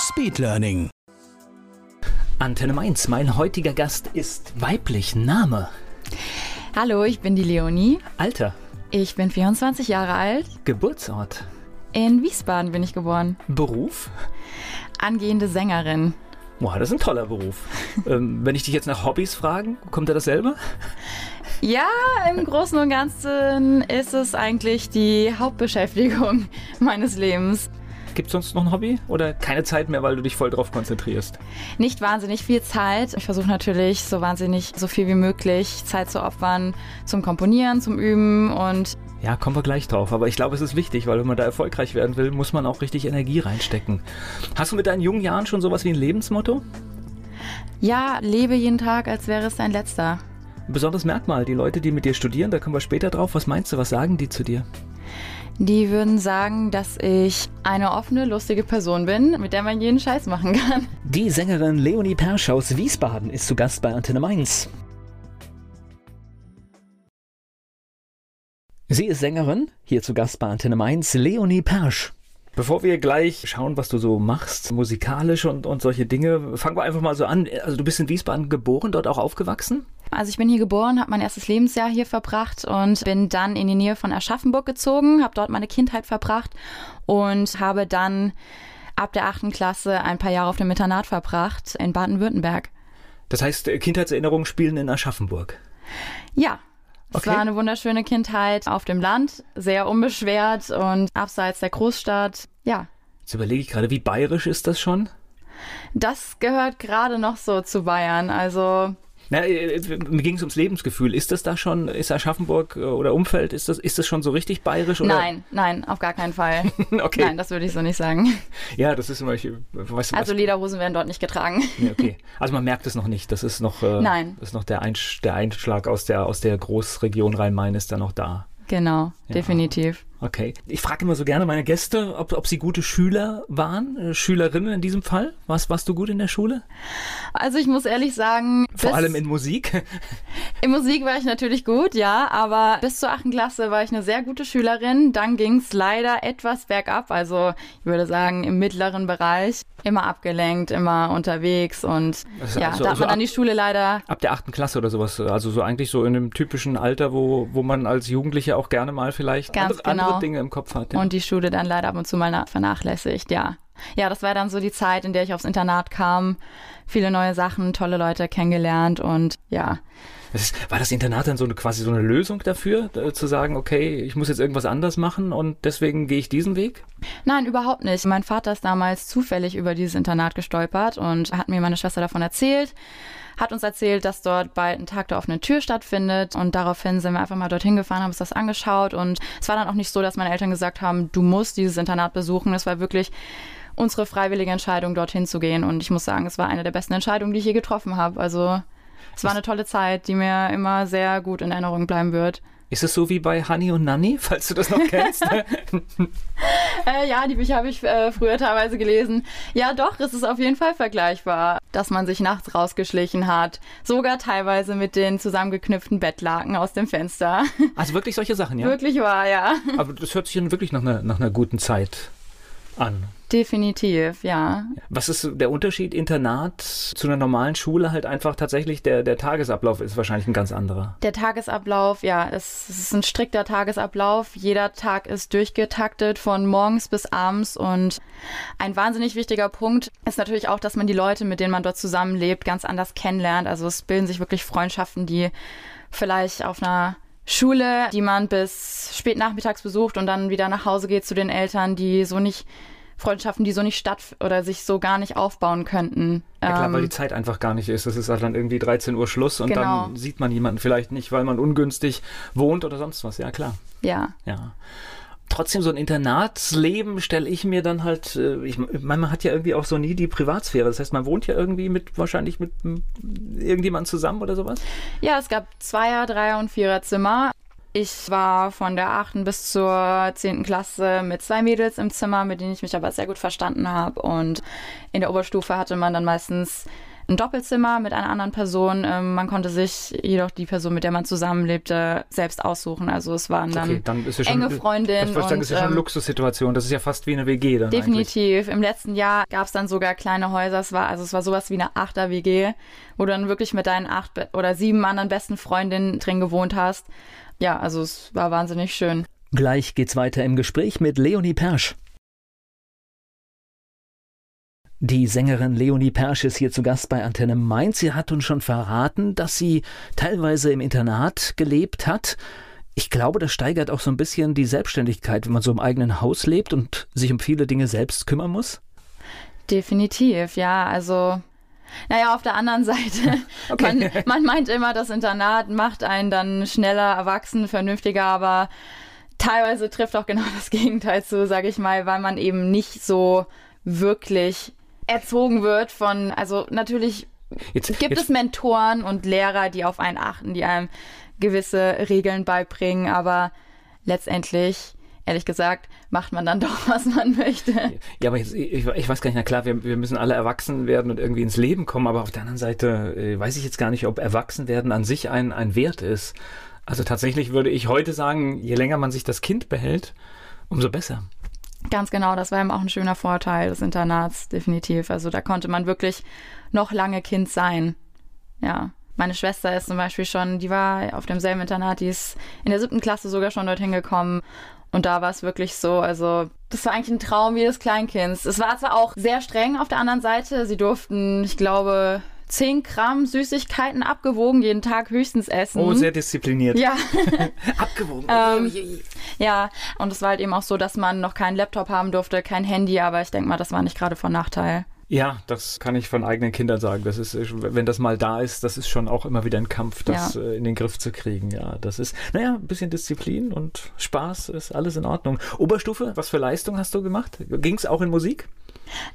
Speedlearning. Antenne Mainz, mein heutiger Gast ist weiblich. Name, Hallo, ich bin die Leonie. Alter, Ich bin 24 Jahre alt. Geburtsort, In Wiesbaden bin ich geboren. Beruf. Angehende Sängerin. Boah, das ist ein toller Beruf. ähm, wenn ich dich jetzt nach Hobbys fragen, kommt da dasselbe? Ja, im Großen und Ganzen ist es eigentlich die Hauptbeschäftigung meines Lebens. Gibt es sonst noch ein Hobby? Oder keine Zeit mehr, weil du dich voll drauf konzentrierst? Nicht wahnsinnig viel Zeit. Ich versuche natürlich so wahnsinnig so viel wie möglich Zeit zu opfern zum Komponieren, zum Üben und Ja, kommen wir gleich drauf. Aber ich glaube, es ist wichtig, weil wenn man da erfolgreich werden will, muss man auch richtig Energie reinstecken. Hast du mit deinen jungen Jahren schon sowas wie ein Lebensmotto? ja, lebe jeden Tag, als wäre es dein letzter. Ein besonderes Merkmal, die Leute, die mit dir studieren, da kommen wir später drauf. Was meinst du, was sagen die zu dir? Die würden sagen, dass ich eine offene, lustige Person bin, mit der man jeden Scheiß machen kann. Die Sängerin Leonie Persch aus Wiesbaden ist zu Gast bei Antenne Mainz. Sie ist Sängerin, hier zu Gast bei Antenne Mainz, Leonie Persch. Bevor wir gleich schauen, was du so machst, musikalisch und, und solche Dinge, fangen wir einfach mal so an. Also du bist in Wiesbaden geboren, dort auch aufgewachsen? Also ich bin hier geboren, habe mein erstes Lebensjahr hier verbracht und bin dann in die Nähe von Aschaffenburg gezogen, habe dort meine Kindheit verbracht und habe dann ab der achten Klasse ein paar Jahre auf dem Internat verbracht in Baden-Württemberg. Das heißt, Kindheitserinnerungen spielen in Aschaffenburg. Ja, es Okay. war eine wunderschöne Kindheit auf dem Land, sehr unbeschwert und abseits der Großstadt. Ja, Jetzt überlege ich gerade, wie bayerisch ist das schon? das gehört gerade noch so zu Bayern. Also Na, äh, mir ging es ums Lebensgefühl. Ist das da schon, ist Aschaffenburg äh, oder Umfeld, ist das, ist das schon so richtig bayerisch? Oder? nein, nein, auf gar keinen Fall. Okay. Nein, das würde ich so nicht sagen. Ja, das ist immer, ich, weißt du, Also Lederhosen werden dort nicht getragen. ja, okay. Also man merkt es noch nicht. Das ist noch, äh, Nein. Das ist noch der, Einsch der Einschlag aus der, aus der Großregion Rhein-Main ist da noch da. Genau, Ja. definitiv. Okay. Ich frage immer so gerne meine Gäste, ob, ob sie gute Schüler waren, äh, Schülerinnen in diesem Fall. Was, warst du gut in der Schule? Also ich muss ehrlich sagen, Vor allem in Musik. in Musik war ich natürlich gut, ja, aber bis zur achten Klasse war ich eine sehr gute Schülerin. Dann ging es leider etwas bergab, also ich würde sagen im mittleren Bereich. Immer abgelenkt, immer unterwegs und Also- ja, also- da hat also man dann die Schule leider Ab der achten Klasse oder sowas. Also so eigentlich so in einem typischen Alter, wo, wo man als Jugendlicher auch gerne mal vielleicht Ganz andere, andere genau. Dinge im Kopf hat. Ja. und die Schule dann leider ab und zu mal na- vernachlässigt, ja. Ja, das war dann so die Zeit, in der ich aufs Internat kam, viele neue Sachen, tolle Leute kennengelernt und ja, Das ist, war das Internat dann so eine, quasi so eine Lösung dafür, zu sagen, okay, ich muss jetzt irgendwas anders machen und deswegen gehe ich diesen Weg? Nein, überhaupt nicht. Mein Vater ist damals zufällig über dieses Internat gestolpert und hat mir meine Schwester davon erzählt. Hat uns erzählt, dass dort bald ein Tag der offenen Tür stattfindet und daraufhin sind wir einfach mal dorthin gefahren, haben uns das angeschaut und es war dann auch nicht so, dass meine Eltern gesagt haben, du musst dieses Internat besuchen. Es war wirklich unsere freiwillige Entscheidung, dorthin zu gehen und ich muss sagen, es war eine der besten Entscheidungen, die ich je getroffen habe. Also es war eine tolle Zeit, die mir immer sehr gut in Erinnerung bleiben wird. Ist es so wie bei Honey und Nanny, falls du das noch kennst? Äh, ja, die Bücher habe ich äh, früher teilweise gelesen. Ja, doch, es ist auf jeden Fall vergleichbar, dass man sich nachts rausgeschlichen hat. Sogar teilweise mit den zusammengeknüpften Bettlaken aus dem Fenster. also wirklich solche Sachen, ja? Wirklich wahr, ja. Aber das hört sich dann wirklich nach einer, nach einer guten Zeit an. Definitiv, ja. Was ist der Unterschied Internat zu einer normalen Schule? Halt einfach tatsächlich der, der Tagesablauf ist wahrscheinlich ein ganz anderer. Der Tagesablauf, ja, es, es ist ein strikter Tagesablauf. Jeder Tag ist durchgetaktet von morgens bis abends und ein wahnsinnig wichtiger Punkt ist natürlich auch, dass man die Leute, mit denen man dort zusammenlebt, ganz anders kennenlernt. Also es bilden sich wirklich Freundschaften, die vielleicht auf einer Schule, die man bis spät nachmittags besucht und dann wieder nach Hause geht zu den Eltern, die so nicht Freundschaften, die so nicht statt oder sich so gar nicht aufbauen könnten. Ja klar, Ähm, weil die Zeit einfach gar nicht ist. Es ist halt dann irgendwie 13 Uhr Schluss und Genau. dann sieht man jemanden vielleicht nicht, weil man ungünstig wohnt oder sonst was. Ja, klar. ja. Ja. Trotzdem so ein Internatsleben stelle ich mir dann halt, äh, ich meine, man hat ja irgendwie auch so nie die Privatsphäre. Das heißt, man wohnt ja irgendwie mit, wahrscheinlich mit irgendjemandem zusammen oder sowas? Ja, es gab Zweier-, Dreier- und Viererzimmer. Ich war von der 8. bis zur 10. Klasse mit zwei Mädels im Zimmer, mit denen ich mich aber sehr gut verstanden habe. Und in der Oberstufe hatte man dann meistens ein Doppelzimmer mit einer anderen Person. Ähm, man konnte sich jedoch die Person, mit der man zusammenlebte, selbst aussuchen. Also es waren dann, okay, dann ja enge Freundinnen. Das, das ist ja schon eine ähm, Luxussituation. Das ist ja fast wie eine WG dann Definitiv. Eigentlich. Im letzten Jahr gab es dann sogar kleine Häuser. Es war, also es war sowas wie eine Achter-WG, wo du dann wirklich mit deinen acht oder sieben anderen besten Freundinnen drin gewohnt hast. Ja, also es war wahnsinnig schön. Gleich geht's weiter im Gespräch mit Leonie Persch. Die Sängerin Leonie Persch ist hier zu Gast bei Antenne Mainz. Sie hat uns schon verraten, dass sie teilweise im Internat gelebt hat. Ich glaube, das steigert auch so ein bisschen die Selbstständigkeit, wenn man so im eigenen Haus lebt und sich um viele Dinge selbst kümmern muss. Definitiv, ja. Also naja, auf der anderen Seite, okay. man, man meint immer, das Internat macht einen dann schneller erwachsen, vernünftiger, aber teilweise trifft auch genau das Gegenteil zu, sage ich mal, weil man eben nicht so wirklich erzogen wird von, also natürlich jetzt, gibt jetzt. es Mentoren und Lehrer, die auf einen achten, die einem gewisse Regeln beibringen, aber letztendlich ehrlich gesagt, macht man dann doch, was man möchte. Ja, aber jetzt, ich, ich, weiß gar nicht, na klar, wir, wir, müssen alle erwachsen werden und irgendwie ins Leben kommen, aber auf der anderen Seite äh, weiß ich jetzt gar nicht, ob Erwachsenwerden an sich ein, ein Wert ist. Also tatsächlich würde ich heute sagen, je länger man sich das Kind behält, umso besser. Ganz genau, das war eben auch ein schöner Vorteil des Internats, definitiv. Also da konnte man wirklich noch lange Kind sein. Ja. Meine Schwester ist zum Beispiel schon, die war auf demselben Internat, die ist in der siebten Klasse sogar schon dorthin gekommen. Und da war es wirklich so, also das war eigentlich ein Traum jedes Kleinkinds. Es war zwar auch sehr streng auf der anderen Seite. Sie durften, ich glaube, 10 Gramm Süßigkeiten abgewogen, jeden Tag höchstens essen. Oh, sehr diszipliniert. Ja. abgewogen. ähm, ja, und es war halt eben auch so, dass man noch keinen Laptop haben durfte, kein Handy, aber ich denke mal, das war nicht gerade von Nachteil. Ja, das kann ich von eigenen Kindern sagen. Das ist, wenn das mal da ist, das ist schon auch immer wieder ein Kampf, das ja. Äh, in den Griff zu kriegen. Ja, das ist, naja, ein bisschen Disziplin und Spaß ist alles in Ordnung. Oberstufe, was für Leistung hast du gemacht? Ging es auch in Musik?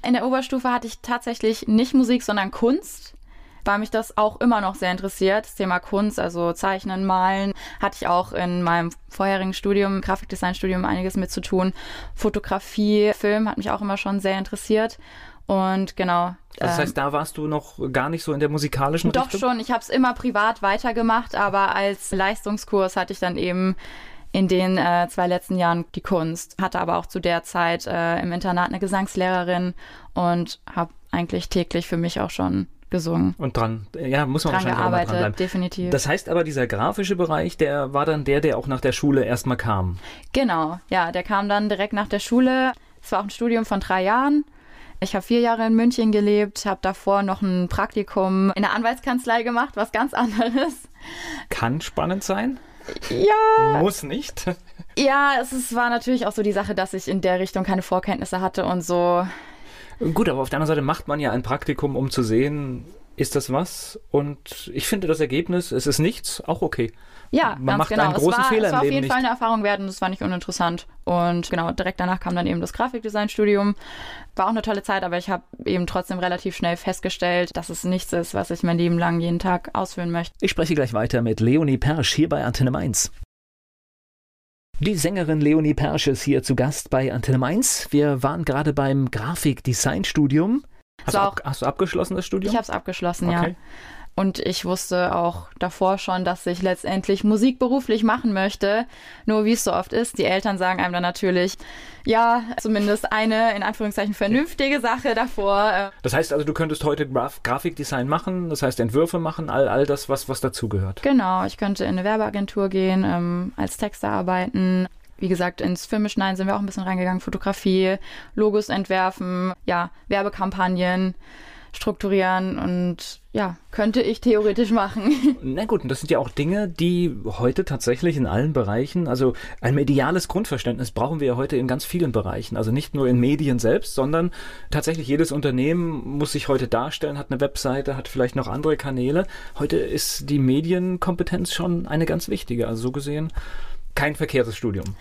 In der Oberstufe hatte ich tatsächlich nicht Musik, sondern Kunst weil mich das auch immer noch sehr interessiert. Das Thema Kunst, also Zeichnen, Malen, hatte ich auch in meinem vorherigen Studium, Grafikdesign-Studium, einiges mit zu tun. Fotografie, Film hat mich auch immer schon sehr interessiert. Und genau. Also das heißt, ähm, da warst du noch gar nicht so in der musikalischen doch Richtung? Doch schon. Ich habe es immer privat weitergemacht, aber als Leistungskurs hatte ich dann eben in den äh, zwei letzten Jahren die Kunst. Hatte aber auch zu der Zeit äh, im Internat eine Gesangslehrerin und habe eigentlich täglich für mich auch schon gesungen. Und dran, ja, muss man dran wahrscheinlich gearbeitet, auch mal dran bleiben. definitiv. Das heißt aber, dieser grafische Bereich, der war dann der, der auch nach der Schule erstmal kam. Genau, ja, der kam dann direkt nach der Schule. Es war auch ein Studium von drei Jahren. Ich habe vier Jahre in München gelebt, habe davor noch ein Praktikum in der Anwaltskanzlei gemacht, was ganz anderes. Kann spannend sein. Ja. Muss nicht. Ja, es ist, war natürlich auch so die Sache, dass ich in der Richtung keine Vorkenntnisse hatte und so Gut, aber auf der anderen Seite macht man ja ein Praktikum, um zu sehen, ist das was? Und ich finde das Ergebnis, es ist nichts, auch okay. Ja, man macht genau. einen großen es war, Fehler es war auf jeden nicht. Fall eine Erfahrung werden, das war nicht uninteressant. Und genau, direkt danach kam dann eben das Grafikdesign-Studium. War auch eine tolle Zeit, aber ich habe eben trotzdem relativ schnell festgestellt, dass es nichts ist, was ich mein Leben lang jeden Tag ausführen möchte. Ich spreche gleich weiter mit Leonie Persch hier bei Antenne Mainz. Die Sängerin Leonie Persch ist hier zu Gast bei Antenne Mainz. Wir waren gerade beim Grafikdesign-Studium. Hast, so ab, hast, du abgeschlossen das Studium? Ich habe es abgeschlossen, okay. ja. Und ich wusste auch davor schon, dass ich letztendlich Musik beruflich machen möchte. Nur wie es so oft ist, die Eltern sagen einem dann natürlich, ja, zumindest eine in Anführungszeichen vernünftige Sache davor. Das heißt also, du könntest heute Graf Grafikdesign machen, das heißt Entwürfe machen, all, all das, was, was dazugehört. Genau, ich könnte in eine Werbeagentur gehen, ähm, als Texter arbeiten. Wie gesagt, ins Filmeschneiden sind wir auch ein bisschen reingegangen, Fotografie, Logos entwerfen, ja, Werbekampagnen strukturieren und ja, könnte ich theoretisch machen. Na gut, und das sind ja auch Dinge, die heute tatsächlich in allen Bereichen, also ein mediales Grundverständnis brauchen wir ja heute in ganz vielen Bereichen. Also nicht nur in Medien selbst, sondern tatsächlich jedes Unternehmen muss sich heute darstellen, hat eine Webseite, hat vielleicht noch andere Kanäle. Heute ist die Medienkompetenz schon eine ganz wichtige. Also so gesehen kein verkehrtes Studium.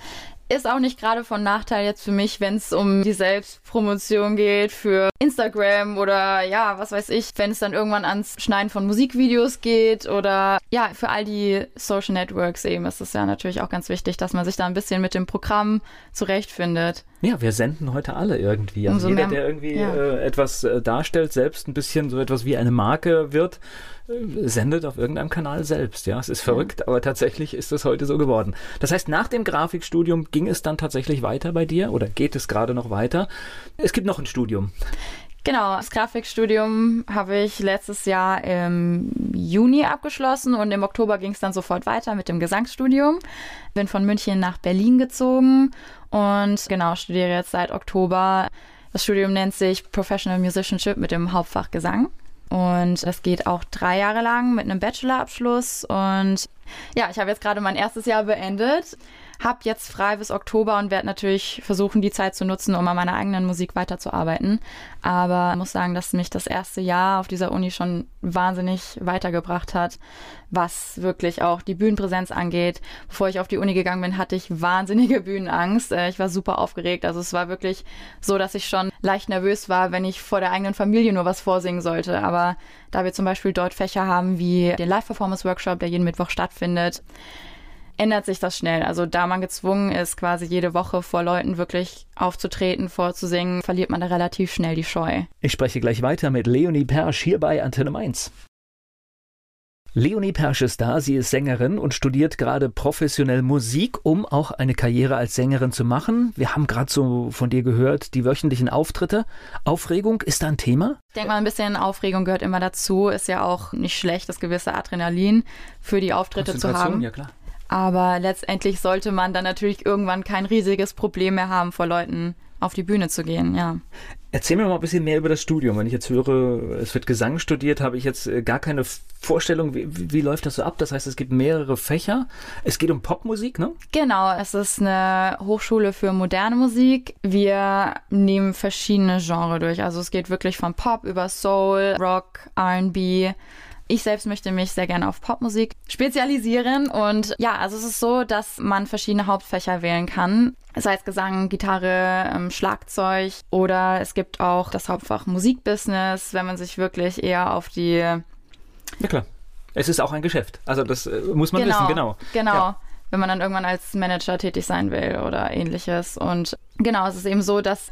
Ist auch nicht gerade von Nachteil jetzt für mich, wenn es um die Selbstpromotion geht für Instagram oder ja, was weiß ich, wenn es dann irgendwann ans Schneiden von Musikvideos geht oder ja, für all die Social Networks eben ist es ja natürlich auch ganz wichtig, dass man sich da ein bisschen mit dem Programm zurechtfindet. Ja, wir senden heute alle irgendwie. Also jeder, der irgendwie ja. äh, etwas äh, darstellt, selbst ein bisschen so etwas wie eine Marke wird, äh, sendet auf irgendeinem Kanal selbst. Ja, es ist verrückt, ja. aber tatsächlich ist es heute so geworden. Das heißt, nach dem Grafikstudium ging es dann tatsächlich weiter bei dir oder geht es gerade noch weiter? Es gibt noch ein Studium. Genau, das Grafikstudium habe ich letztes Jahr im Juni abgeschlossen und im Oktober ging es dann sofort weiter mit dem Gesangsstudium. Bin von München nach Berlin gezogen und genau studiere jetzt seit Oktober. Das Studium nennt sich Professional Musicianship mit dem Hauptfach Gesang. Und das geht auch drei Jahre lang mit einem Bachelorabschluss. Und ja, ich habe jetzt gerade mein erstes Jahr beendet habe jetzt frei bis Oktober und werde natürlich versuchen, die Zeit zu nutzen, um an meiner eigenen Musik weiterzuarbeiten. Aber ich muss sagen, dass mich das erste Jahr auf dieser Uni schon wahnsinnig weitergebracht hat, was wirklich auch die Bühnenpräsenz angeht. Bevor ich auf die Uni gegangen bin, hatte ich wahnsinnige Bühnenangst. Äh, ich war super aufgeregt. Also es war wirklich so, dass ich schon leicht nervös war, wenn ich vor der eigenen Familie nur was vorsingen sollte. Aber da wir zum Beispiel dort Fächer haben wie den Live-Performance-Workshop, der jeden Mittwoch stattfindet, ändert sich das schnell. Also da man gezwungen ist, quasi jede Woche vor Leuten wirklich aufzutreten, vorzusingen, verliert man da relativ schnell die Scheu. Ich spreche gleich weiter mit Leonie Persch hier bei Antenne Mainz. Leonie Persch ist da, sie ist Sängerin und studiert gerade professionell Musik, um auch eine Karriere als Sängerin zu machen. Wir haben gerade so von dir gehört, die wöchentlichen Auftritte. Aufregung ist da ein Thema? Ich denke mal, ein bisschen Aufregung gehört immer dazu. Ist ja auch nicht schlecht, das gewisse Adrenalin für die Auftritte zu haben. Ja, klar. Aber letztendlich sollte man dann natürlich irgendwann kein riesiges Problem mehr haben, vor Leuten auf die Bühne zu gehen, ja. Erzähl mir mal ein bisschen mehr über das Studium. Wenn ich jetzt höre, es wird Gesang studiert, habe ich jetzt äh, gar keine Vorstellung, wie, wie, läuft das so ab? Das heißt, es gibt mehrere Fächer. Es geht um Popmusik, ne? Genau, es ist eine Hochschule für moderne Musik. Wir nehmen verschiedene Genres durch. Also es geht wirklich von Pop über Soul, Rock, RB. Ich selbst möchte mich sehr gerne auf Popmusik spezialisieren und ja, also es ist so, dass man verschiedene Hauptfächer wählen kann. Sei es Gesang, Gitarre, ähm, Schlagzeug oder es gibt auch das Hauptfach Musikbusiness, wenn man sich wirklich eher auf die. Ja klar. Es ist auch ein Geschäft. Also das äh, muss man genau, wissen, genau. Genau. Ja. Wenn man dann irgendwann als Manager tätig sein will oder ähnliches. Und genau, es ist eben so, dass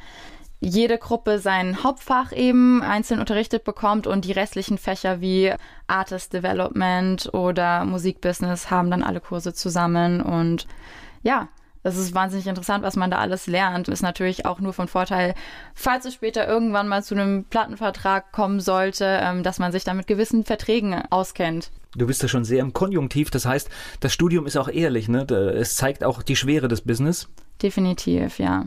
jede Gruppe sein Hauptfach eben einzeln unterrichtet bekommt und die restlichen Fächer wie Artist Development oder Musikbusiness haben dann alle Kurse zusammen und ja, das ist wahnsinnig interessant, was man da alles lernt. Ist natürlich auch nur von Vorteil, falls es später irgendwann mal zu einem Plattenvertrag kommen sollte, ähm, dass man sich da mit gewissen Verträgen auskennt. Du bist ja schon sehr im Konjunktiv, das heißt, das Studium ist auch ehrlich, ne? Es zeigt auch die Schwere des Business. Definitiv, ja.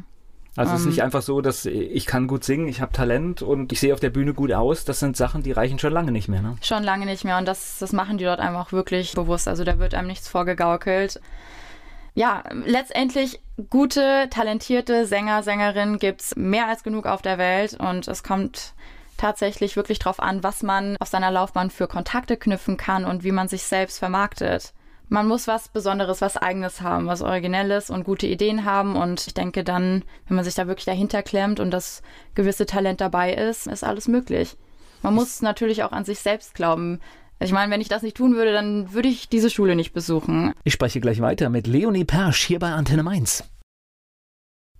Also es ist nicht ähm. einfach so, dass ich kann gut singen, ich habe Talent und ich sehe auf der Bühne gut aus. Das sind Sachen, die reichen schon lange nicht mehr. Ne? Schon lange nicht mehr und das, das machen die dort einfach wirklich bewusst. Also da wird einem nichts vorgegaukelt. Ja, letztendlich gute, talentierte Sänger, Sängerinnen gibt es mehr als genug auf der Welt und es kommt tatsächlich wirklich drauf an, was man auf seiner Laufbahn für Kontakte knüpfen kann und wie man sich selbst vermarktet man muss was Besonderes, was Eigenes haben, was Originelles und gute Ideen haben. Und ich denke dann, wenn man sich da wirklich dahinter klemmt und das gewisse Talent dabei ist, ist alles möglich. Man muss natürlich auch an sich selbst glauben. Ich meine, wenn ich das nicht tun würde, dann würde ich diese Schule nicht besuchen. Ich spreche gleich weiter mit Leonie Persch hier bei Antenne Mainz.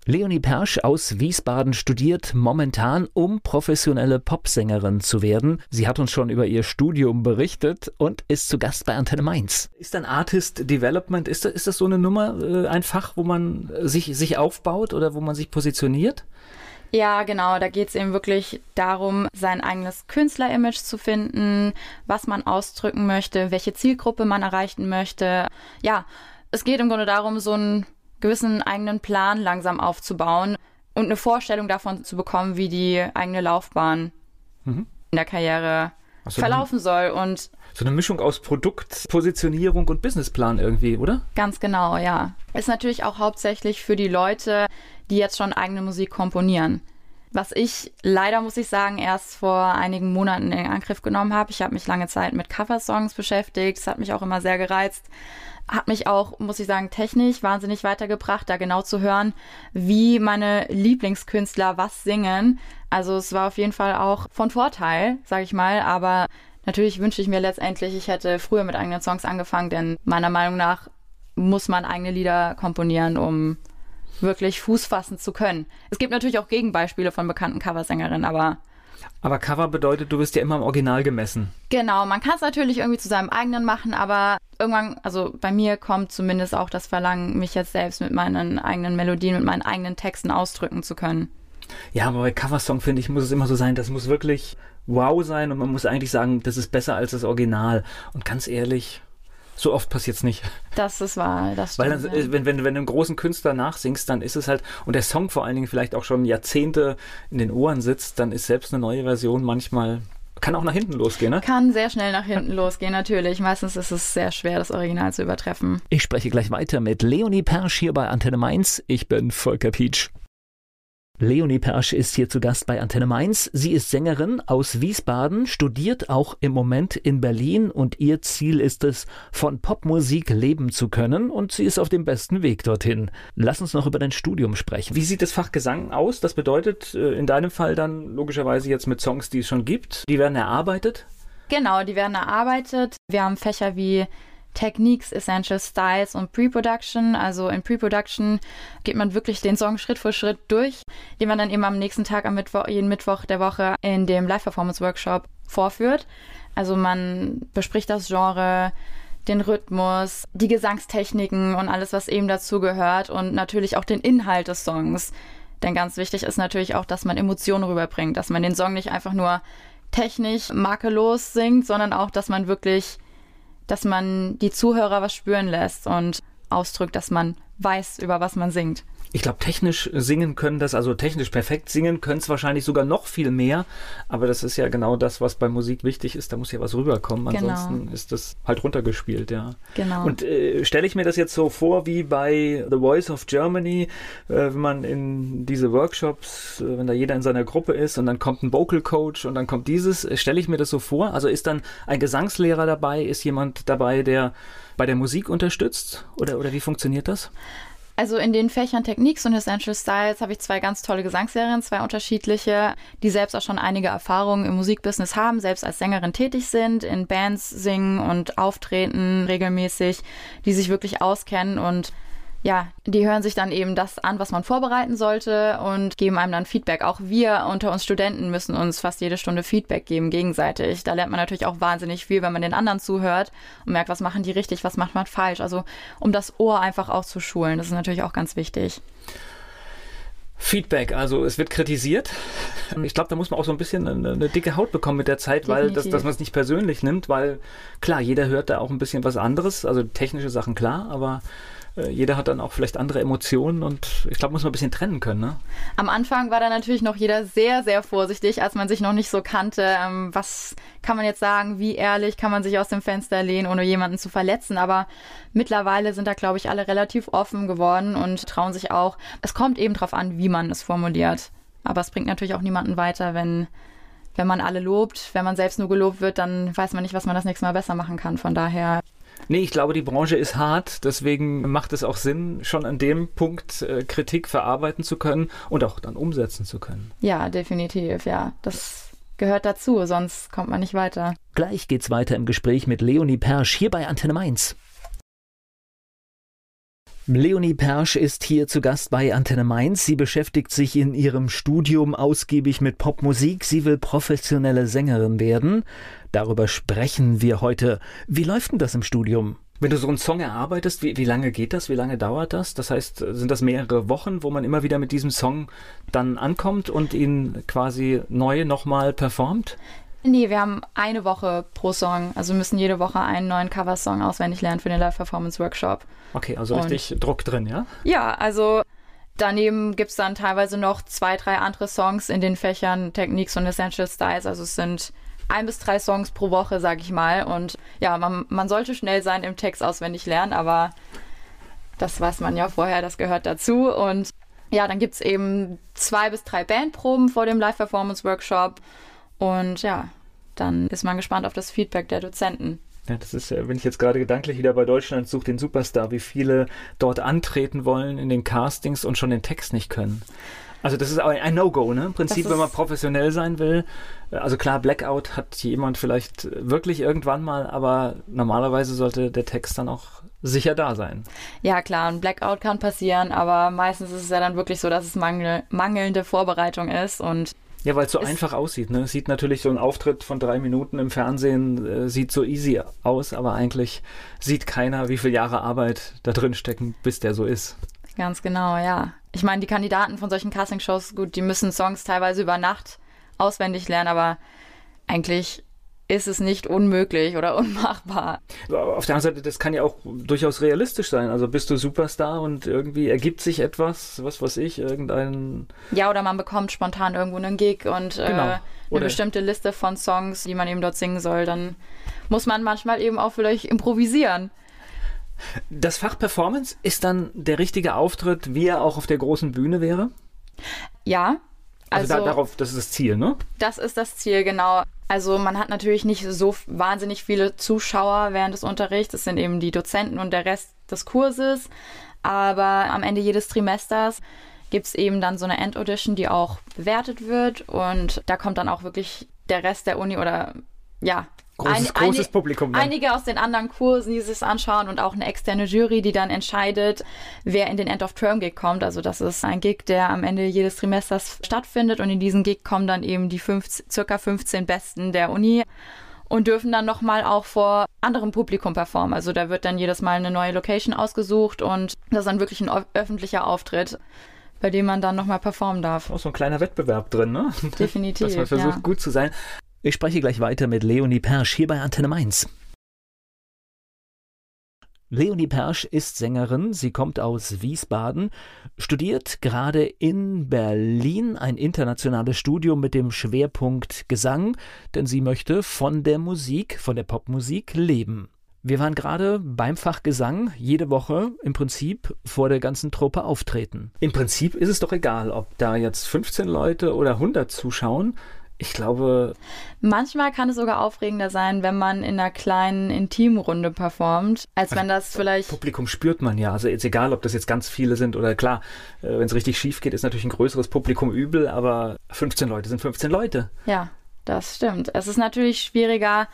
Leonie Persch aus Wiesbaden studiert momentan, um professionelle Popsängerin zu werden. Sie hat uns schon über ihr Studium berichtet und ist zu Gast bei Antenne Mainz. Ist dann Artist Development, ist das, ist das so eine Nummer, äh, ein Fach, wo man sich, sich aufbaut oder wo man sich positioniert? Ja, genau. Da geht es eben wirklich darum, sein eigenes Künstlerimage zu finden, was man ausdrücken möchte, welche Zielgruppe man erreichen möchte. Ja, es geht im Grunde darum, so ein gewissen eigenen Plan langsam aufzubauen und eine Vorstellung davon zu bekommen, wie die eigene Laufbahn mhm. in der Karriere so verlaufen soll. Und so eine Mischung aus Produktpositionierung und Businessplan irgendwie, oder? Ganz genau, ja. Ist natürlich auch hauptsächlich für die Leute, die jetzt schon eigene Musik komponieren. Was ich leider, muss ich sagen, erst vor einigen Monaten in Angriff genommen habe. Ich habe mich lange Zeit mit Coversongs beschäftigt. Das hat mich auch immer sehr gereizt. Hat mich auch, muss ich sagen, technisch wahnsinnig weitergebracht, da genau zu hören, wie meine Lieblingskünstler was singen. Also es war auf jeden Fall auch von Vorteil, sage ich mal. Aber natürlich wünsche ich mir letztendlich, ich hätte früher mit eigenen Songs angefangen, denn meiner Meinung nach muss man eigene Lieder komponieren, um wirklich Fuß fassen zu können. Es gibt natürlich auch Gegenbeispiele von bekannten Coversängerinnen, aber aber Cover bedeutet, du wirst ja immer im Original gemessen. Genau, man kann es natürlich irgendwie zu seinem eigenen machen, aber irgendwann, also bei mir kommt zumindest auch das Verlangen, mich jetzt selbst mit meinen eigenen Melodien, mit meinen eigenen Texten ausdrücken zu können. Ja, aber bei Coversong finde ich, muss es immer so sein, das muss wirklich wow sein und man muss eigentlich sagen, das ist besser als das Original. Und ganz ehrlich, so oft passiert es nicht. Das ist wahr, das stimmt, Weil dann, ja. wenn, wenn, wenn du einem großen Künstler nachsingst, dann ist es halt, und der Song vor allen Dingen vielleicht auch schon Jahrzehnte in den Ohren sitzt, dann ist selbst eine neue Version manchmal kann auch nach hinten losgehen, ne? Kann sehr schnell nach hinten losgehen, natürlich. Meistens ist es sehr schwer, das Original zu übertreffen. Ich spreche gleich weiter mit Leonie Persch hier bei Antenne Mainz. Ich bin Volker Pietsch. Leonie Persch ist hier zu Gast bei Antenne Mainz. Sie ist Sängerin aus Wiesbaden, studiert auch im Moment in Berlin und ihr Ziel ist es, von Popmusik leben zu können und sie ist auf dem besten Weg dorthin. Lass uns noch über dein Studium sprechen. Wie sieht das Fach Gesang aus? Das bedeutet äh, in deinem Fall dann logischerweise jetzt mit Songs, die es schon gibt. Die werden erarbeitet? Genau, die werden erarbeitet. Wir haben Fächer wie Techniques, Essential Styles und Pre-Production. Also in Pre-Production geht man wirklich den Song Schritt für Schritt durch, den man dann eben am nächsten Tag, am Mittwoch, jeden Mittwoch der Woche in dem Live-Performance-Workshop vorführt. Also man bespricht das Genre, den Rhythmus, die Gesangstechniken und alles, was eben dazu gehört und natürlich auch den Inhalt des Songs. Denn ganz wichtig ist natürlich auch, dass man Emotionen rüberbringt, dass man den Song nicht einfach nur technisch makellos singt, sondern auch, dass man wirklich dass man die Zuhörer was spüren lässt und ausdrückt, dass man weiß, über was man singt. Ich glaube, technisch singen können das, also technisch perfekt singen können es wahrscheinlich sogar noch viel mehr. Aber das ist ja genau das, was bei Musik wichtig ist. Da muss ja was rüberkommen. Genau. Ansonsten ist das halt runtergespielt, ja. Genau. Und äh, stelle ich mir das jetzt so vor wie bei The Voice of Germany, äh, wenn man in diese Workshops, äh, wenn da jeder in seiner Gruppe ist und dann kommt ein Vocal Coach und dann kommt dieses, äh, stelle ich mir das so vor. Also ist dann ein Gesangslehrer dabei, ist jemand dabei, der bei der Musik unterstützt? Oder, oder wie funktioniert das? Also in den Fächern Techniques und Essential Styles habe ich zwei ganz tolle Gesangsserien, zwei unterschiedliche, die selbst auch schon einige Erfahrungen im Musikbusiness haben, selbst als Sängerin tätig sind, in Bands singen und auftreten regelmäßig, die sich wirklich auskennen und ja, die hören sich dann eben das an, was man vorbereiten sollte und geben einem dann Feedback. Auch wir unter uns Studenten müssen uns fast jede Stunde Feedback geben, gegenseitig. Da lernt man natürlich auch wahnsinnig viel, wenn man den anderen zuhört und merkt, was machen die richtig, was macht man falsch. Also um das Ohr einfach auch zu schulen, das ist natürlich auch ganz wichtig. Feedback, also es wird kritisiert. Ich glaube, da muss man auch so ein bisschen eine, eine dicke Haut bekommen mit der Zeit, Definitiv. weil das, dass man es nicht persönlich nimmt, weil klar, jeder hört da auch ein bisschen was anderes, also technische Sachen klar, aber jeder hat dann auch vielleicht andere Emotionen und ich glaube, muss man ein bisschen trennen können. Ne? Am Anfang war da natürlich noch jeder sehr, sehr vorsichtig, als man sich noch nicht so kannte. Ähm, was kann man jetzt sagen? Wie ehrlich kann man sich aus dem Fenster lehnen, ohne jemanden zu verletzen? Aber mittlerweile sind da, glaube ich, alle relativ offen geworden und trauen sich auch. Es kommt eben darauf an, wie man es formuliert. Aber es bringt natürlich auch niemanden weiter, wenn wenn man alle lobt, wenn man selbst nur gelobt wird, dann weiß man nicht, was man das nächste Mal besser machen kann. Von daher Nee, ich glaube, die Branche ist hart, deswegen macht es auch Sinn, schon an dem Punkt äh, Kritik verarbeiten zu können und auch dann umsetzen zu können. Ja, definitiv, ja. Das gehört dazu, sonst kommt man nicht weiter. Gleich geht's weiter im Gespräch mit Leonie Persch hier bei Antenne Mainz. Leonie Persch ist hier zu Gast bei Antenne Mainz. Sie beschäftigt sich in ihrem Studium ausgiebig mit Popmusik. Sie will professionelle Sängerin werden. Darüber sprechen wir heute. Wie läuft denn das im Studium? Wenn du so einen Song erarbeitest, wie, wie lange geht das? Wie lange dauert das? Das heißt, sind das mehrere Wochen, wo man immer wieder mit diesem Song dann ankommt und ihn quasi neu nochmal performt? Nee, wir haben eine Woche pro Song. Also wir müssen jede Woche einen neuen Coversong auswendig lernen für den Live-Performance-Workshop. Okay, also richtig Und, Druck drin, ja? Ja, also daneben gibt es dann teilweise noch zwei, drei andere Songs in den Fächern Techniques und Essential Styles. Also es sind ein bis drei Songs pro Woche, sag ich mal. Und ja, man, man sollte schnell sein im Text auswendig lernen, aber das weiß man ja vorher, das gehört dazu. Und ja, dann gibt es eben zwei bis drei Bandproben vor dem Live-Performance-Workshop. Und ja, dann ist man gespannt auf das Feedback der Dozenten. Ja, das ist, wenn ich jetzt gerade gedanklich wieder bei Deutschland suche, den Superstar, wie viele dort antreten wollen in den Castings und schon den Text nicht können. Also das ist ein No-Go, ne? Im Prinzip, wenn man professionell sein will. Also klar, Blackout hat jemand vielleicht wirklich irgendwann mal, aber normalerweise sollte der Text dann auch sicher da sein. Ja, klar, ein Blackout kann passieren, aber meistens ist es ja dann wirklich so, dass es mangel mangelnde Vorbereitung ist und ja, weil es so einfach aussieht. Ne? Sieht natürlich so ein Auftritt von drei Minuten im Fernsehen, äh, sieht so easy aus, aber eigentlich sieht keiner, wie viele Jahre Arbeit da drin stecken, bis der so ist. Ganz genau, ja. Ich meine, die Kandidaten von solchen Castingshows, gut, die müssen Songs teilweise über Nacht auswendig lernen, aber eigentlich ist es nicht unmöglich oder unmachbar. Auf der anderen Seite, das kann ja auch durchaus realistisch sein. Also bist du Superstar und irgendwie ergibt sich etwas, was weiß ich, irgendein. Ja, oder man bekommt spontan irgendwo einen Gig und äh, genau. äh, eine oder bestimmte Liste von Songs, die man eben dort singen soll. Dann muss man manchmal eben auch vielleicht improvisieren. Das Fach Performance ist dann der richtige Auftritt, wie er auch auf der großen Bühne wäre? Ja, also, also da, darauf, das ist das Ziel, ne? Das ist das Ziel, genau. Also man hat natürlich nicht so wahnsinnig viele Zuschauer während des Unterrichts. Das sind eben die Dozenten und der Rest des Kurses. Aber am Ende jedes Trimesters gibt es eben dann so eine End-Audition, die auch bewertet wird. Und da kommt dann auch wirklich der Rest der Uni oder ja, Großes, ein, großes Publikum. Dann. Einige aus den anderen Kursen, die sich anschauen und auch eine externe Jury, die dann entscheidet, wer in den End-of-Term-Gig kommt. Also das ist ein Gig, der am Ende jedes Trimesters stattfindet und in diesen Gig kommen dann eben die fünf, circa 15 Besten der Uni und dürfen dann nochmal auch vor anderem Publikum performen. Also da wird dann jedes Mal eine neue Location ausgesucht und das ist dann wirklich ein öffentlicher Auftritt bei dem man dann nochmal performen darf. Auch so ein kleiner Wettbewerb drin, ne? Definitiv. Dass man versucht, ja. gut zu sein. Ich spreche gleich weiter mit Leonie Persch hier bei Antenne Mainz. Leonie Persch ist Sängerin, sie kommt aus Wiesbaden, studiert gerade in Berlin ein internationales Studium mit dem Schwerpunkt Gesang, denn sie möchte von der Musik, von der Popmusik leben. Wir waren gerade beim Fach Gesang jede Woche im Prinzip vor der ganzen Truppe auftreten. Im Prinzip ist es doch egal, ob da jetzt 15 Leute oder 100 zuschauen. Ich glaube. Manchmal kann es sogar aufregender sein, wenn man in einer kleinen Intimrunde performt, als wenn das vielleicht. Publikum spürt man ja. Also jetzt egal, ob das jetzt ganz viele sind oder klar, äh, wenn es richtig schief geht, ist natürlich ein größeres Publikum übel, aber 15 Leute sind 15 Leute. Ja, das stimmt. Es ist natürlich schwieriger,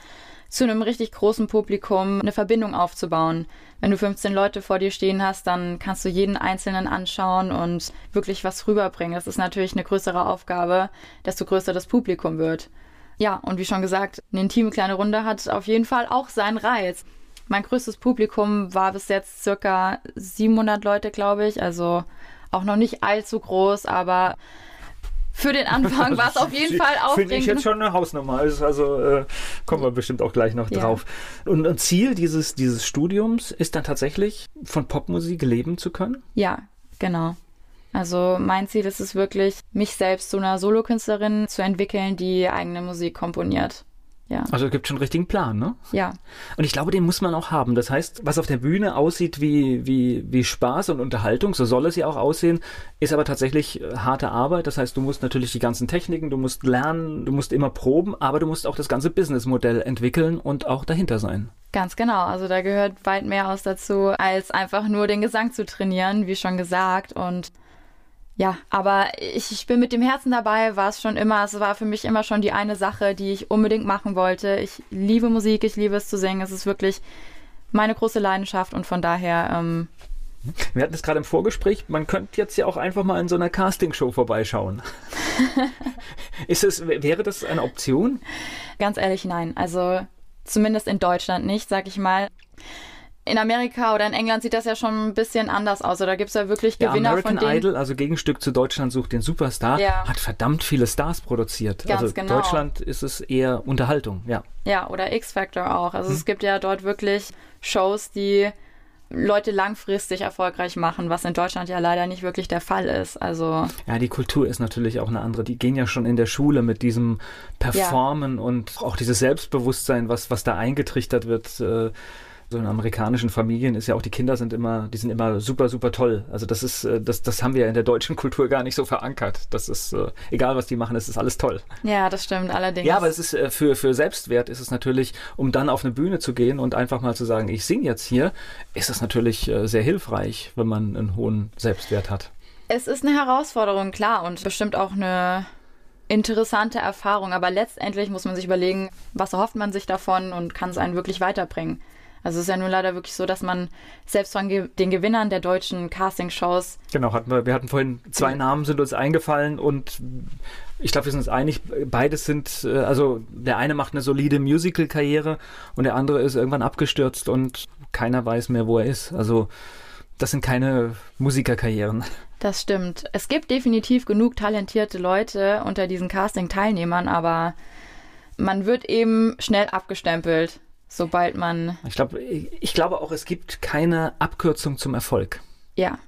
zu einem richtig großen Publikum eine Verbindung aufzubauen. Wenn du 15 Leute vor dir stehen hast, dann kannst du jeden Einzelnen anschauen und wirklich was rüberbringen. Das ist natürlich eine größere Aufgabe, desto größer das Publikum wird. Ja, und wie schon gesagt, eine intime kleine Runde hat auf jeden Fall auch seinen Reiz. Mein größtes Publikum war bis jetzt circa 700 Leute, glaube ich. Also auch noch nicht allzu groß, aber für den Anfang war es auf jeden Fall aufregend. Finde ich jetzt schon eine Hausnummer. Also, also äh, kommen wir bestimmt auch gleich noch ja. drauf. Und, und Ziel dieses, dieses Studiums ist dann tatsächlich, von Popmusik leben zu können? Ja, genau. Also mein Ziel ist es wirklich, mich selbst zu einer Solokünstlerin zu entwickeln, die eigene Musik komponiert. Ja. Also es gibt schon einen richtigen Plan, ne? Ja. Und ich glaube, den muss man auch haben. Das heißt, was auf der Bühne aussieht wie, wie, wie Spaß und Unterhaltung, so soll es ja auch aussehen, ist aber tatsächlich äh, harte Arbeit. Das heißt, du musst natürlich die ganzen Techniken, du musst lernen, du musst immer proben, aber du musst auch das ganze Businessmodell entwickeln und auch dahinter sein. Ganz genau. Also da gehört weit mehr aus dazu, als einfach nur den Gesang zu trainieren, wie schon gesagt. Und ja, aber ich, ich bin mit dem Herzen dabei, war es schon immer, es war für mich immer schon die eine Sache, die ich unbedingt machen wollte. Ich liebe Musik, ich liebe es zu singen, es ist wirklich meine große Leidenschaft und von daher. Ähm, wir hatten es gerade im Vorgespräch, man könnte jetzt ja auch einfach mal in so einer Castingshow vorbeischauen. ist es, wäre das eine Option? Ganz ehrlich, nein. Also zumindest in Deutschland nicht, sag ich mal in Amerika oder in England sieht das ja schon ein bisschen anders aus. Oder gibt es ja wirklich Gewinner ja, American von denen? Idol, also Gegenstück zu Deutschland sucht den Superstar, ja. hat verdammt viele Stars produziert. Ganz also genau. Deutschland ist es eher Unterhaltung, ja. Ja, oder X-Factor auch. Also hm. es gibt ja dort wirklich Shows, die Leute langfristig erfolgreich machen, was in Deutschland ja leider nicht wirklich der Fall ist. Also ja, die Kultur ist natürlich auch eine andere. Die gehen ja schon in der Schule mit diesem Performen ja. und auch dieses Selbstbewusstsein, was was da eingetrichtert wird. Äh, So in amerikanischen Familien ist ja auch, die Kinder sind immer, die sind immer super, super toll. Also das ist, äh, das, das haben wir in der deutschen Kultur gar nicht so verankert. Das ist, äh, egal was die machen, es ist alles toll. Ja, das stimmt allerdings. Ja, aber es ist äh, für, für Selbstwert ist es natürlich, um dann auf eine Bühne zu gehen und einfach mal zu sagen, ich singe jetzt hier, ist es natürlich sehr hilfreich, wenn man einen hohen Selbstwert hat. Es ist eine Herausforderung, klar, und bestimmt auch eine interessante Erfahrung. Aber letztendlich muss man sich überlegen, was erhofft man sich davon und kann es einen wirklich weiterbringen. Also es ist ja nun leider wirklich so, dass man selbst von ge den Gewinnern der deutschen Castingshows. Genau, hatten wir, wir hatten vorhin zwei Namen sind uns eingefallen und ich glaube, wir sind uns einig, beides sind, äh, also der eine macht eine solide Musical-Karriere und der andere ist irgendwann abgestürzt und keiner weiß mehr, wo er ist. Also das sind keine Musikerkarrieren. Das stimmt. Es gibt definitiv genug talentierte Leute unter diesen Casting-Teilnehmern, aber man wird eben schnell abgestempelt sobald man. Ich glaube, ich glaube auch, es gibt keine Abkürzung zum Erfolg. Ja.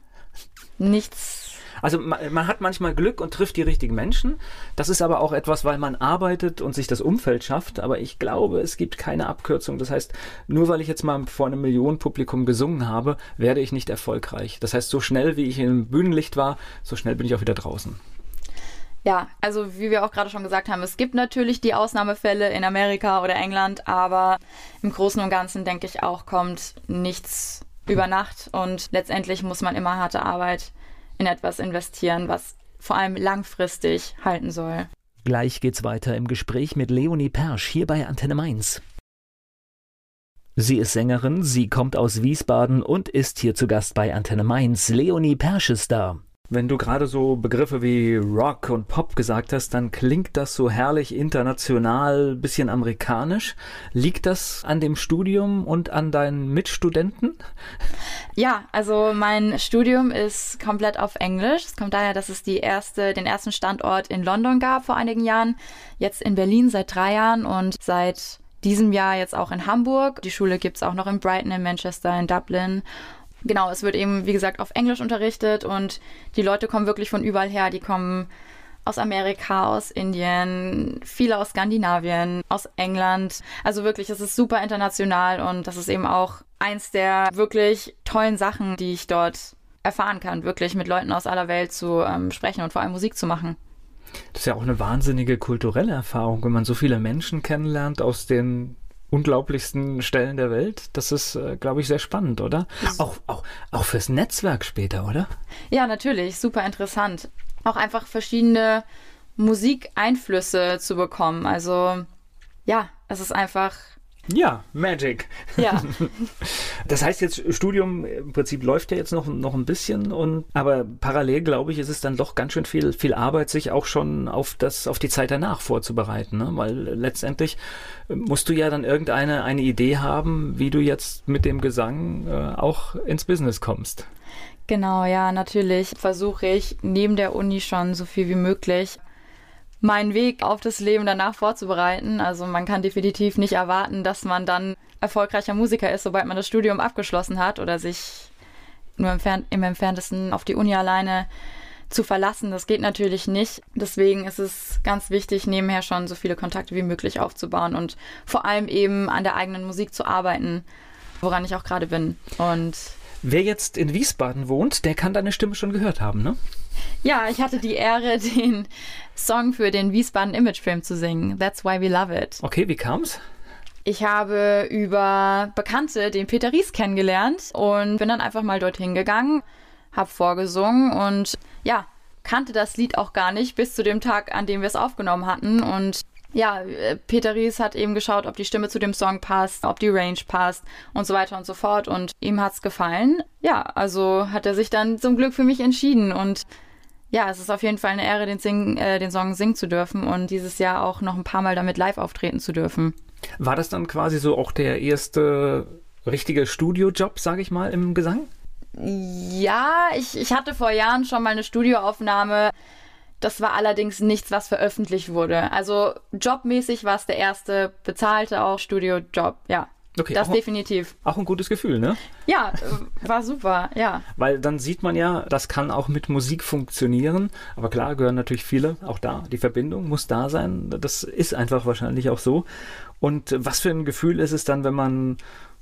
Nichts. Also man, man, hat manchmal Glück und trifft die richtigen Menschen. Das ist aber auch etwas, weil man arbeitet und sich das Umfeld schafft. Aber ich glaube, es gibt keine Abkürzung. Das heißt, nur weil ich jetzt mal vor einem Millionenpublikum gesungen habe, werde ich nicht erfolgreich. Das heißt, so schnell wie ich im Bühnenlicht war, so schnell bin ich auch wieder draußen. Ja, also wie wir auch gerade schon gesagt haben, es gibt natürlich die Ausnahmefälle in Amerika oder England, aber im Großen und Ganzen denke ich auch, kommt nichts über Nacht und letztendlich muss man immer harte Arbeit in etwas investieren, was vor allem langfristig halten soll. Gleich geht's weiter im Gespräch mit Leonie Persch hier bei Antenne Mainz. Sie ist Sängerin, sie kommt aus Wiesbaden und ist hier zu Gast bei Antenne Mainz. Leonie Persch ist da. Wenn du gerade so Begriffe wie Rock und Pop gesagt hast, dann klingt das so herrlich international, bisschen amerikanisch. Liegt das an dem Studium und an deinen Mitstudenten? Ja, also mein Studium ist komplett auf Englisch. Es kommt daher, dass es die erste, den ersten Standort in London gab vor einigen Jahren, jetzt in Berlin seit drei Jahren und seit diesem Jahr jetzt auch in Hamburg. Die Schule gibt es auch noch in Brighton, in Manchester, in Dublin genau, es wird eben, wie gesagt, auf Englisch unterrichtet und die Leute kommen wirklich von überall her. Die kommen aus Amerika, aus Indien, viele aus Skandinavien, aus England. Also wirklich, es ist super international und das ist eben auch eins der wirklich tollen Sachen, die ich dort erfahren kann, wirklich mit Leuten aus aller Welt zu ähm, sprechen und vor allem Musik zu machen. Das ist ja auch eine wahnsinnige kulturelle Erfahrung, wenn man so viele Menschen kennenlernt aus den unglaublichsten Stellen der Welt. Das ist, äh, glaube ich, sehr spannend, oder? Auch, auch, auch fürs Netzwerk später, oder? Ja, natürlich. Super interessant. Auch einfach verschiedene Musikeinflüsse zu bekommen. Also, ja, es ist einfach ja, Magic. Ja. Das heißt jetzt, Studium im Prinzip läuft ja jetzt noch, noch ein bisschen und aber parallel glaube ich, ist es dann doch ganz schön viel, viel Arbeit, sich auch schon auf das, auf die Zeit danach vorzubereiten. Ne? Weil letztendlich musst du ja dann irgendeine eine Idee haben, wie du jetzt mit dem Gesang äh, auch ins Business kommst. Genau, ja, natürlich versuche ich neben der Uni schon so viel wie möglich meinen Weg auf das Leben danach vorzubereiten. Also man kann definitiv nicht erwarten, dass man dann erfolgreicher Musiker ist, sobald man das Studium abgeschlossen hat oder sich nur im, Fern im entferntesten auf die Uni alleine zu verlassen. Das geht natürlich nicht. Deswegen ist es ganz wichtig, nebenher schon so viele Kontakte wie möglich aufzubauen und vor allem eben an der eigenen Musik zu arbeiten, woran ich auch gerade bin. Und Wer jetzt in Wiesbaden wohnt, der kann deine Stimme schon gehört haben, ne? Ja, ich hatte die Ehre, den Song für den Wiesbaden Imagefilm zu singen. That's why we love it. Okay, wie kam's? Ich habe über Bekannte den Peter Ries kennengelernt und bin dann einfach mal dorthin gegangen, habe vorgesungen und ja, kannte das Lied auch gar nicht bis zu dem Tag, an dem wir es aufgenommen hatten und ja, äh, Peter Ries hat eben geschaut, ob die Stimme zu dem Song passt, ob die Range passt und so weiter und so fort. Und ihm hat's gefallen. Ja, also hat er sich dann zum Glück für mich entschieden. Und ja, es ist auf jeden Fall eine Ehre, den, Sing, äh, den Song singen zu dürfen und dieses Jahr auch noch ein paar Mal damit live auftreten zu dürfen. War das dann quasi so auch der erste richtige Studiojob, sage ich mal, im Gesang? Ja, ich, ich hatte vor Jahren schon mal eine Studioaufnahme das war allerdings nichts, was veröffentlicht wurde. Also jobmäßig war es der erste bezahlte auch Studiojob, ja. Okay, das auch, definitiv. Auch ein gutes Gefühl, ne? Ja, äh, war super, ja. Weil dann sieht man ja, das kann auch mit Musik funktionieren. Aber klar gehören natürlich viele auch da. Die Verbindung muss da sein. Das ist einfach wahrscheinlich auch so. Und was für ein Gefühl ist es dann, wenn man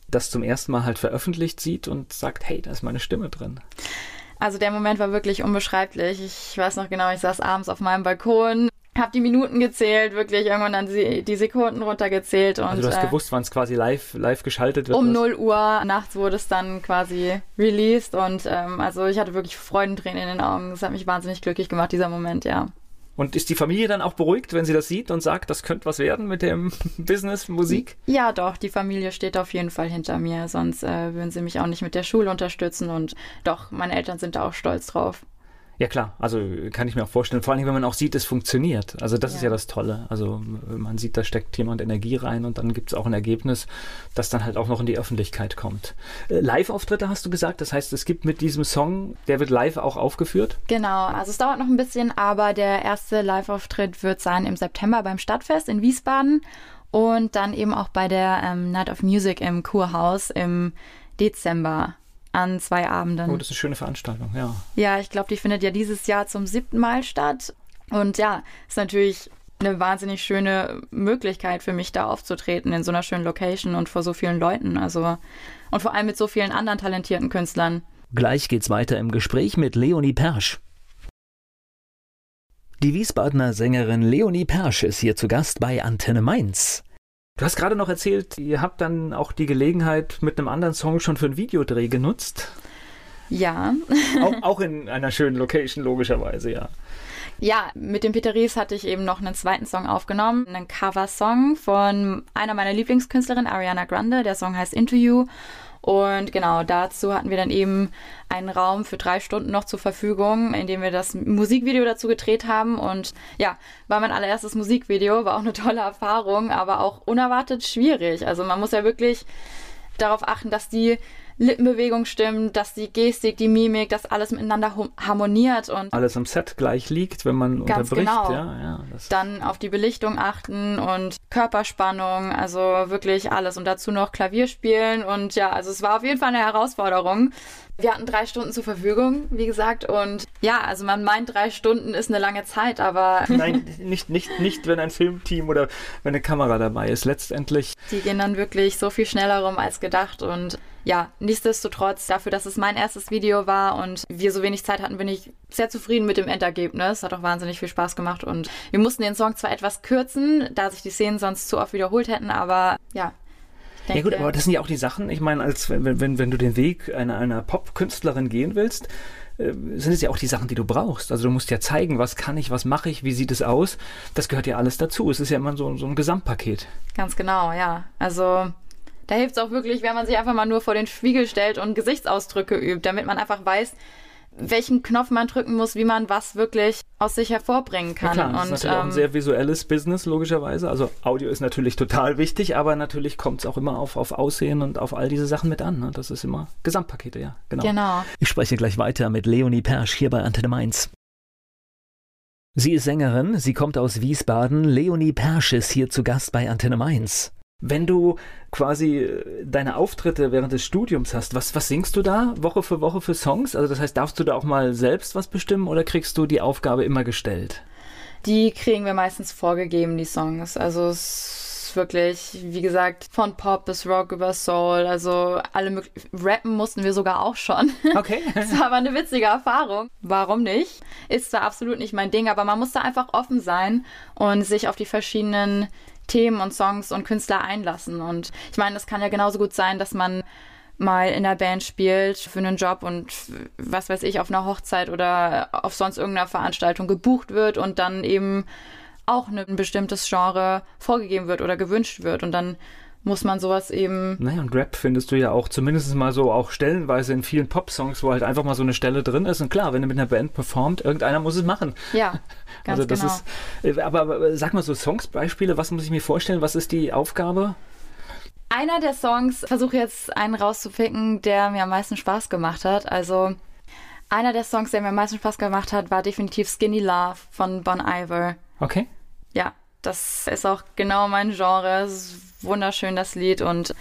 das zum ersten Mal halt veröffentlicht sieht und sagt, hey, da ist meine Stimme drin? Also der Moment war wirklich unbeschreiblich. Ich weiß noch genau, ich saß abends auf meinem Balkon, habe die Minuten gezählt, wirklich irgendwann dann die, Sekunden runtergezählt. Und, also du hast äh, gewusst, wann es quasi live, live geschaltet wird? Um 0 Uhr nachts wurde es dann quasi released und ähm, also ich hatte wirklich Freudentränen in den Augen. Es hat mich wahnsinnig glücklich gemacht, dieser Moment, ja. Und ist die Familie dann auch beruhigt, wenn sie das sieht und sagt, das könnte was werden mit dem Business Musik? Ja, doch, die Familie steht auf jeden Fall hinter mir, sonst äh, würden sie mich auch nicht mit der Schule unterstützen und doch, meine Eltern sind da auch stolz drauf. Ja klar, also kann ich mir auch vorstellen, vor allem wenn man auch sieht, es funktioniert. Also das ja. ist ja das Tolle. Also man sieht, da steckt jemand Energie rein und dann gibt es auch ein Ergebnis, das dann halt auch noch in die Öffentlichkeit kommt. Äh, Live-Auftritte hast du gesagt, das heißt, es gibt mit diesem Song, der wird live auch aufgeführt? Genau, also es dauert noch ein bisschen, aber der erste Live-Auftritt wird sein im September beim Stadtfest in Wiesbaden und dann eben auch bei der ähm, Night of Music im Kurhaus im Dezember an zwei Abenden. Oh, das ist eine schöne Veranstaltung, ja. Ja, ich glaube, die findet ja dieses Jahr zum siebten Mal statt. Und ja, ist natürlich eine wahnsinnig schöne Möglichkeit für mich, da aufzutreten in so einer schönen Location und vor so vielen Leuten. Also und vor allem mit so vielen anderen talentierten Künstlern. Gleich geht's weiter im Gespräch mit Leonie Persch. Die Wiesbadener Sängerin Leonie Persch ist hier zu Gast bei Antenne Mainz. Du hast gerade noch erzählt, ihr habt dann auch die Gelegenheit mit einem anderen Song schon für einen Videodreh genutzt. Ja. auch, auch in einer schönen Location, logischerweise, ja. Ja, mit dem Peter Ries hatte ich eben noch einen zweiten Song aufgenommen, einen Cover-Song von einer meiner Lieblingskünstlerinnen, Ariana Grande. Der Song heißt Into You. Und genau dazu hatten wir dann eben einen Raum für drei Stunden noch zur Verfügung, in dem wir das Musikvideo dazu gedreht haben. Und ja, war mein allererstes Musikvideo, war auch eine tolle Erfahrung, aber auch unerwartet schwierig. Also man muss ja wirklich darauf achten, dass die Lippenbewegung stimmt, dass die Gestik, die Mimik, dass alles miteinander harmoniert und alles am Set gleich liegt, wenn man ganz unterbricht. Genau. Ja, ja, Dann auf die Belichtung achten und Körperspannung, also wirklich alles und dazu noch Klavier spielen und ja, also es war auf jeden Fall eine Herausforderung. Wir hatten drei Stunden zur Verfügung, wie gesagt. Und ja, also man meint, drei Stunden ist eine lange Zeit, aber. Nein, nicht, nicht, nicht, wenn ein Filmteam oder wenn eine Kamera dabei ist. Letztendlich. Die gehen dann wirklich so viel schneller rum als gedacht. Und ja, nichtsdestotrotz, dafür, dass es mein erstes Video war und wir so wenig Zeit hatten, bin ich sehr zufrieden mit dem Endergebnis. Hat auch wahnsinnig viel Spaß gemacht und wir mussten den Song zwar etwas kürzen, da sich die Szenen sonst zu oft wiederholt hätten, aber ja, Denke. Ja gut, aber das sind ja auch die Sachen, ich meine, als wenn, wenn, wenn du den Weg einer, einer Pop-Künstlerin gehen willst, äh, sind es ja auch die Sachen, die du brauchst. Also du musst ja zeigen, was kann ich, was mache ich, wie sieht es aus. Das gehört ja alles dazu. Es ist ja immer so, so ein Gesamtpaket. Ganz genau, ja. Also da hilft es auch wirklich, wenn man sich einfach mal nur vor den Spiegel stellt und Gesichtsausdrücke übt, damit man einfach weiß, welchen Knopf man drücken muss, wie man was wirklich aus sich hervorbringen kann. Ja klar, das und, ist natürlich ähm, auch ein ähm, sehr visuelles Business, logischerweise. Also Audio ist natürlich total wichtig, aber natürlich kommt es auch immer auf, auf Aussehen und auf all diese Sachen mit an. Ne? Das ist immer Gesamtpakete, ja, genau. genau. Ich spreche gleich weiter mit Leonie Persch hier bei Antenne Mainz. Sie ist Sängerin, sie kommt aus Wiesbaden. Leonie Persch ist hier zu Gast bei Antenne Mainz. Wenn du quasi äh, deine Auftritte während des Studiums hast, was, was singst du da Woche für Woche für Songs? Also das heißt, darfst du da auch mal selbst was bestimmen oder kriegst du die Aufgabe immer gestellt? Die kriegen wir meistens vorgegeben, die Songs. Also es ist wirklich, wie gesagt, von Pop bis Rock über Soul, also alle möglichen. Rappen mussten wir sogar auch schon. Okay. das war aber eine witzige Erfahrung. Warum nicht? Ist zwar absolut nicht mein Ding, aber man muss da einfach offen sein und sich auf die verschiedenen Themen und Songs und Künstler einlassen. Und ich meine, es kann ja genauso gut sein, dass man mal in der Band spielt für einen Job und was weiß ich, auf einer Hochzeit oder auf sonst irgendeiner Veranstaltung gebucht wird und dann eben auch ein bestimmtes Genre vorgegeben wird oder gewünscht wird. Und dann muss man sowas eben. Naja, und Rap findest du ja auch zumindest mal so auch stellenweise in vielen Pop-Songs, wo halt einfach mal so eine Stelle drin ist. Und klar, wenn du mit einer Band performt, irgendeiner muss es machen. Ja, ganz also das genau. ist. Äh, aber, aber sag mal so Songs-Beispiele, was muss ich mir vorstellen? Was ist die Aufgabe? Einer der Songs, versuche jetzt einen rauszupicken, der mir am meisten Spaß gemacht hat. Also einer der Songs, der mir am meisten Spaß gemacht hat, war definitiv Skinny Love von Bon Iver. Okay. Ja, das ist auch genau mein Genre. Es wunderschön, das Lied. Und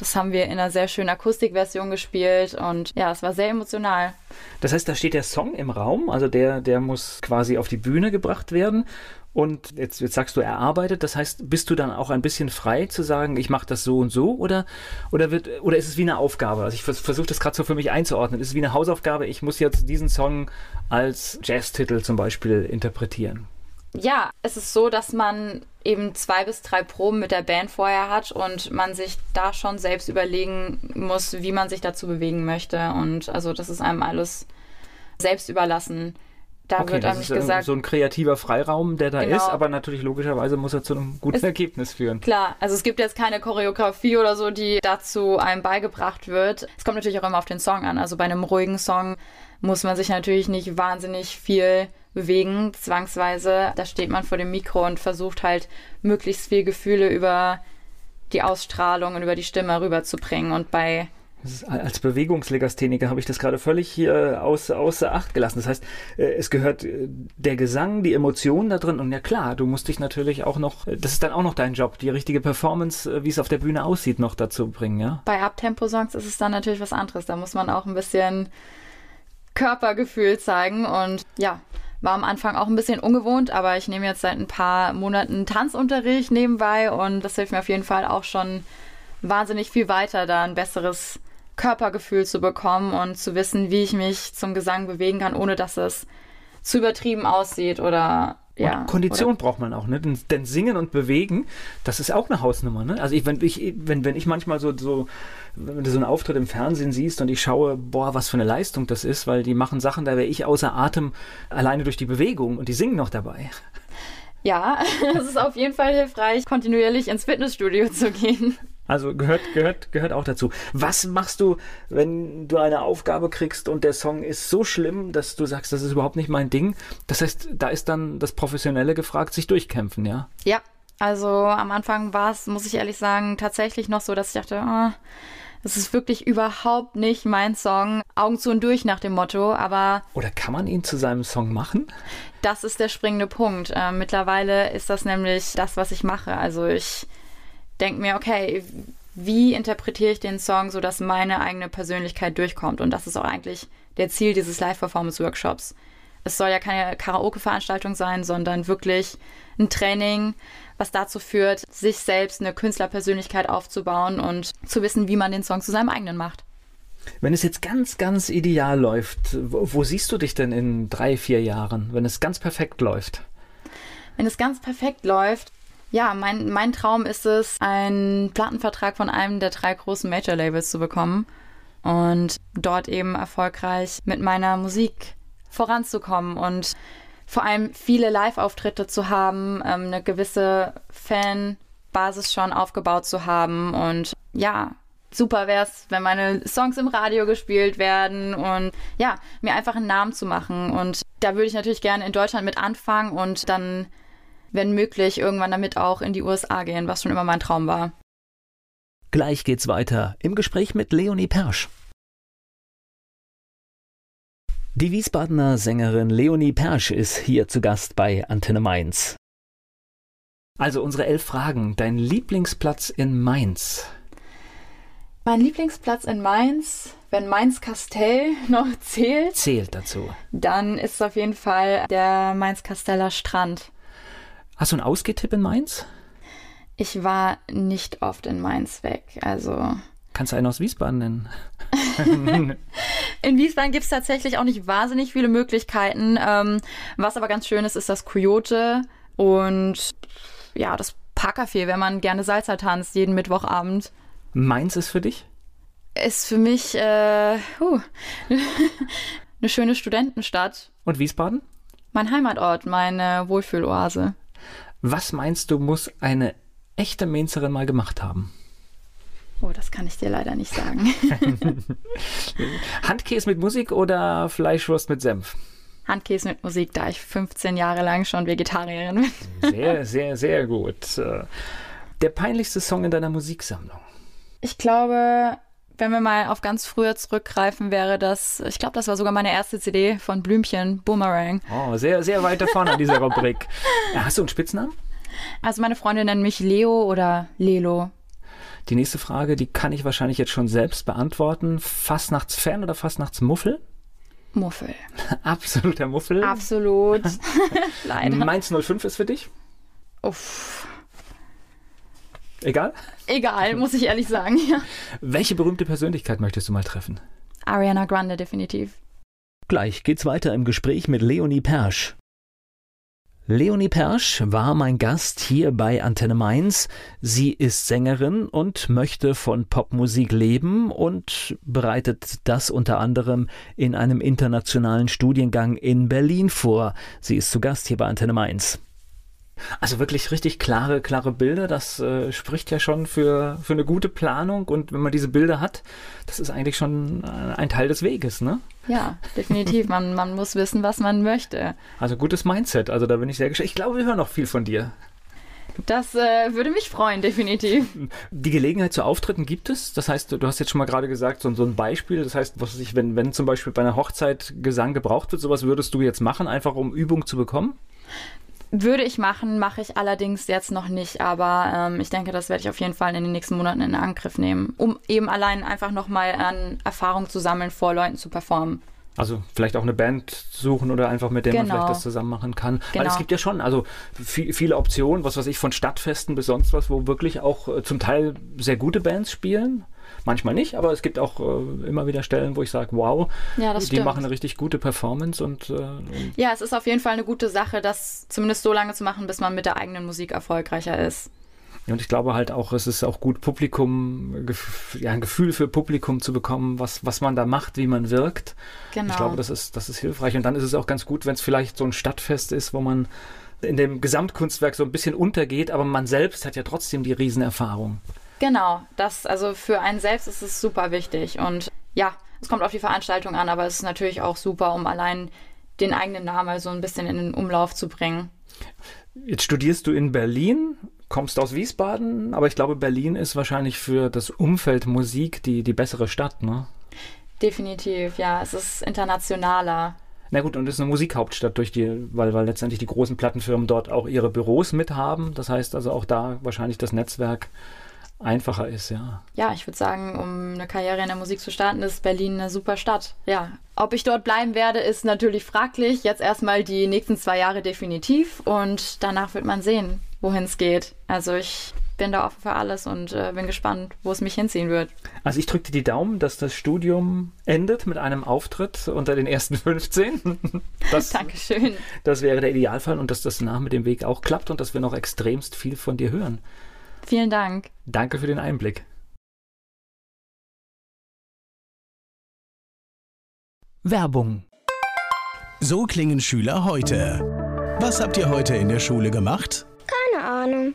Das haben wir in einer sehr schönen Akustikversion gespielt und ja, es war sehr emotional. Das heißt, da steht der Song im Raum, also der, der muss quasi auf die Bühne gebracht werden und jetzt, jetzt sagst du erarbeitet, das heißt, bist du dann auch ein bisschen frei zu sagen, ich mache das so und so oder, oder, wird, oder ist es wie eine Aufgabe? Also ich vers versuche das gerade so für mich einzuordnen. Ist es wie eine Hausaufgabe, ich muss jetzt diesen Song als Jazztitel zum Beispiel interpretieren? Ja, es ist so, dass man eben zwei bis drei Proben mit der Band vorher hat und man sich da schon selbst überlegen muss, wie man sich dazu bewegen möchte. Und also das ist einem alles selbst überlassen. Da okay, wird einem nicht gesagt. So ein kreativer Freiraum, der da genau. ist, aber natürlich logischerweise muss er zu einem guten es, Ergebnis führen. Klar, also es gibt jetzt keine Choreografie oder so, die dazu einem beigebracht wird. Es kommt natürlich auch immer auf den Song an. Also bei einem ruhigen Song muss man sich natürlich nicht wahnsinnig viel bewegen, zwangsweise. Da steht man vor dem Mikro und versucht halt möglichst viel Gefühle über die Ausstrahlung und über die Stimme rüberzubringen. Und bei als Bewegungslegastheniker habe ich das gerade völlig hier außer, außer Acht gelassen. Das heißt, äh, es gehört äh, der Gesang, die Emotionen da drin und ja klar, du musst dich natürlich auch noch, äh, das ist dann auch noch dein Job, die richtige Performance, wie es auf der Bühne aussieht, noch dazu bringen, ja? Bei Abtempo-Songs ist es dann natürlich was anderes. Da muss man auch ein bisschen Körpergefühl zeigen und ja, war am Anfang auch ein bisschen ungewohnt, aber ich nehme jetzt seit ein paar Monaten Tanzunterricht nebenbei und das hilft mir auf jeden Fall auch schon wahnsinnig viel weiter, da ein besseres Körpergefühl zu bekommen und zu wissen, wie ich mich zum Gesang bewegen kann, ohne dass es zu übertrieben aussieht oder ja. Kondition oder? braucht man auch, ne? Denn, denn, Singen und Bewegen, das ist auch eine Hausnummer, ne? Also ich, wenn ich, wenn, wenn ich manchmal so, so, wenn du so einen Auftritt im Fernsehen siehst und ich schaue, boah, was für eine Leistung das ist, weil die machen Sachen, da wäre ich außer Atem alleine durch die Bewegung und die singen noch dabei. Ja, es ist auf jeden Fall hilfreich, kontinuierlich ins Fitnessstudio zu gehen. Also gehört, gehört, gehört auch dazu. Was machst du, wenn du eine Aufgabe kriegst und der Song ist so schlimm, dass du sagst, das ist überhaupt nicht mein Ding? Das heißt, da ist dann das Professionelle gefragt, sich durchkämpfen, ja? Ja, also am Anfang war es, muss ich ehrlich sagen, tatsächlich noch so, dass ich dachte, oh, das ist wirklich überhaupt nicht mein Song. Augen zu und durch nach dem Motto, aber. Oder kann man ihn zu seinem Song machen? Das ist der springende Punkt. Äh, mittlerweile ist das nämlich das, was ich mache. Also ich denke mir, okay, wie interpretiere ich den Song, sodass meine eigene Persönlichkeit durchkommt? Und das ist auch eigentlich der Ziel dieses Live-Performance-Workshops. Es soll ja keine Karaoke-Veranstaltung sein, sondern wirklich ein Training, was dazu führt, sich selbst eine Künstlerpersönlichkeit aufzubauen und zu wissen, wie man den Song zu seinem eigenen macht. Wenn es jetzt ganz, ganz ideal läuft, wo, wo siehst du dich denn in drei, vier Jahren, wenn es ganz perfekt läuft? Wenn es ganz perfekt läuft, ja, mein, mein Traum ist es, einen Plattenvertrag von einem der drei großen Major-Labels zu bekommen und dort eben erfolgreich mit meiner Musik voranzukommen und vor allem viele Live-Auftritte zu haben, ähm, eine gewisse Fanbasis schon aufgebaut zu haben und ja, super wäre es, wenn meine Songs im Radio gespielt werden und ja, mir einfach einen Namen zu machen. Und da würde ich natürlich gerne in Deutschland mit anfangen und dann wenn möglich, irgendwann damit auch in die USA gehen, was schon immer mein Traum war. Gleich geht's weiter im Gespräch mit Leonie Persch. Die Wiesbadener Sängerin Leonie Persch ist hier zu Gast bei Antenne Mainz. Also unsere elf Fragen. Dein Lieblingsplatz in Mainz? Mein Lieblingsplatz in Mainz, wenn Mainz-Kastell noch zählt. Zählt dazu. Dann ist es auf jeden Fall der Mainz-Kasteller Strand. Hast du einen Ausgehtipp in Mainz? Ich war nicht oft in Mainz weg, also. Kannst du einen aus Wiesbaden nennen? in Wiesbaden gibt es tatsächlich auch nicht wahnsinnig viele Möglichkeiten. Ähm, was aber ganz schön ist, ist das Coyote und ja, das Parkcafé, wenn man gerne Salsa tanzt, jeden Mittwochabend. Mainz ist für dich? Ist für mich äh, uh, eine schöne Studentenstadt. Und Wiesbaden? Mein Heimatort, meine Wohlfühloase. Was meinst du, muss eine echte Mainzerin mal gemacht haben? Oh, das kann ich dir leider nicht sagen. Handkäse mit Musik oder Fleischwurst mit Senf? Handkäse mit Musik, da ich 15 Jahre lang schon Vegetarierin bin. Sehr, sehr, sehr gut. Der peinlichste Song in deiner Musiksammlung? Ich glaube, wenn wir mal auf ganz früher zurückgreifen, wäre das, ich glaube, das war sogar meine erste CD von Blümchen, Boomerang. Oh, sehr, sehr weit davon an dieser Rubrik. Hast du einen Spitznamen? Also meine Freunde nennen mich Leo oder Lelo. Die nächste Frage, die kann ich wahrscheinlich jetzt schon selbst beantworten. Fastnachtsfan oder Fastnachtsmuffel? Muffel. Absoluter Muffel. Absolut. Leider. Mainz 05 ist für dich? Uff. Egal? Egal, muss ich ehrlich sagen, ja. Welche berühmte Persönlichkeit möchtest du mal treffen? Ariana Grande, definitiv. Gleich geht's weiter im Gespräch mit Leonie Persch. Leonie Persch war mein Gast hier bei Antenne Mainz. Sie ist Sängerin und möchte von Popmusik leben und bereitet das unter anderem in einem internationalen Studiengang in Berlin vor. Sie ist zu Gast hier bei Antenne Mainz. Also wirklich richtig klare, klare Bilder. Das äh, spricht ja schon für, für eine gute Planung. Und wenn man diese Bilder hat, das ist eigentlich schon äh, ein Teil des Weges, ne? Ja, definitiv. Man, man muss wissen, was man möchte. Also gutes Mindset. Also da bin ich sehr gespannt. Ich glaube, wir hören noch viel von dir. Das äh, würde mich freuen, definitiv. Die Gelegenheit zu Auftritten gibt es. Das heißt, du hast jetzt schon mal gerade gesagt, so, so ein Beispiel. Das heißt, was ich, wenn, wenn zum Beispiel bei einer Hochzeit Gesang gebraucht wird, sowas würdest du jetzt machen, einfach um Übung zu bekommen? Würde ich machen, mache ich allerdings jetzt noch nicht, aber ähm, ich denke, das werde ich auf jeden Fall in den nächsten Monaten in Angriff nehmen, um eben allein einfach nochmal an Erfahrung zu sammeln, vor Leuten zu performen. Also vielleicht auch eine Band suchen oder einfach mit der genau. man vielleicht das zusammen machen kann. Genau. Weil es genau. gibt ja schon, also viele Optionen, was weiß ich, von Stadtfesten bis sonst was, wo wirklich auch äh, zum Teil sehr gute Bands spielen. Manchmal nicht, aber es gibt auch äh, immer wieder Stellen, wo ich sage, wow, ja, die stimmt. machen eine richtig gute Performance und, äh, und ja, es ist auf jeden Fall eine gute Sache, das zumindest so lange zu machen, bis man mit der eigenen Musik erfolgreicher ist. Und ich glaube halt auch, es ist auch gut, Publikum, ja, ein Gefühl für Publikum zu bekommen, was, was man da macht, wie man wirkt. Genau. Ich glaube, das ist, das ist hilfreich. Und dann ist es auch ganz gut, wenn es vielleicht so ein Stadtfest ist, wo man in dem Gesamtkunstwerk so ein bisschen untergeht, aber man selbst hat ja trotzdem die Riesenerfahrung. Genau, das, also für einen selbst ist es super wichtig. Und ja, es kommt auf die Veranstaltung an, aber es ist natürlich auch super, um allein den eigenen Namen so ein bisschen in den Umlauf zu bringen. Jetzt studierst du in Berlin, kommst aus Wiesbaden, aber ich glaube, Berlin ist wahrscheinlich für das Umfeld Musik die, die bessere Stadt, ne? Definitiv, ja. Es ist internationaler. Na gut, und es ist eine Musikhauptstadt durch die, weil, weil letztendlich die großen Plattenfirmen dort auch ihre Büros mit haben. Das heißt also auch da wahrscheinlich das Netzwerk einfacher ist, ja. Ja, ich würde sagen, um eine Karriere in der Musik zu starten, ist Berlin eine super Stadt. Ja. Ob ich dort bleiben werde, ist natürlich fraglich. Jetzt erstmal die nächsten zwei Jahre definitiv und danach wird man sehen, wohin es geht. Also ich bin da offen für alles und äh, bin gespannt, wo es mich hinziehen wird. Also ich drücke dir die Daumen, dass das Studium endet mit einem Auftritt unter den ersten 15. Das, Dankeschön. Das wäre der Idealfall und dass das nach mit dem Weg auch klappt und dass wir noch extremst viel von dir hören. Vielen Dank. Danke für den Einblick. Werbung. So klingen Schüler heute. Was habt ihr heute in der Schule gemacht? Keine Ahnung.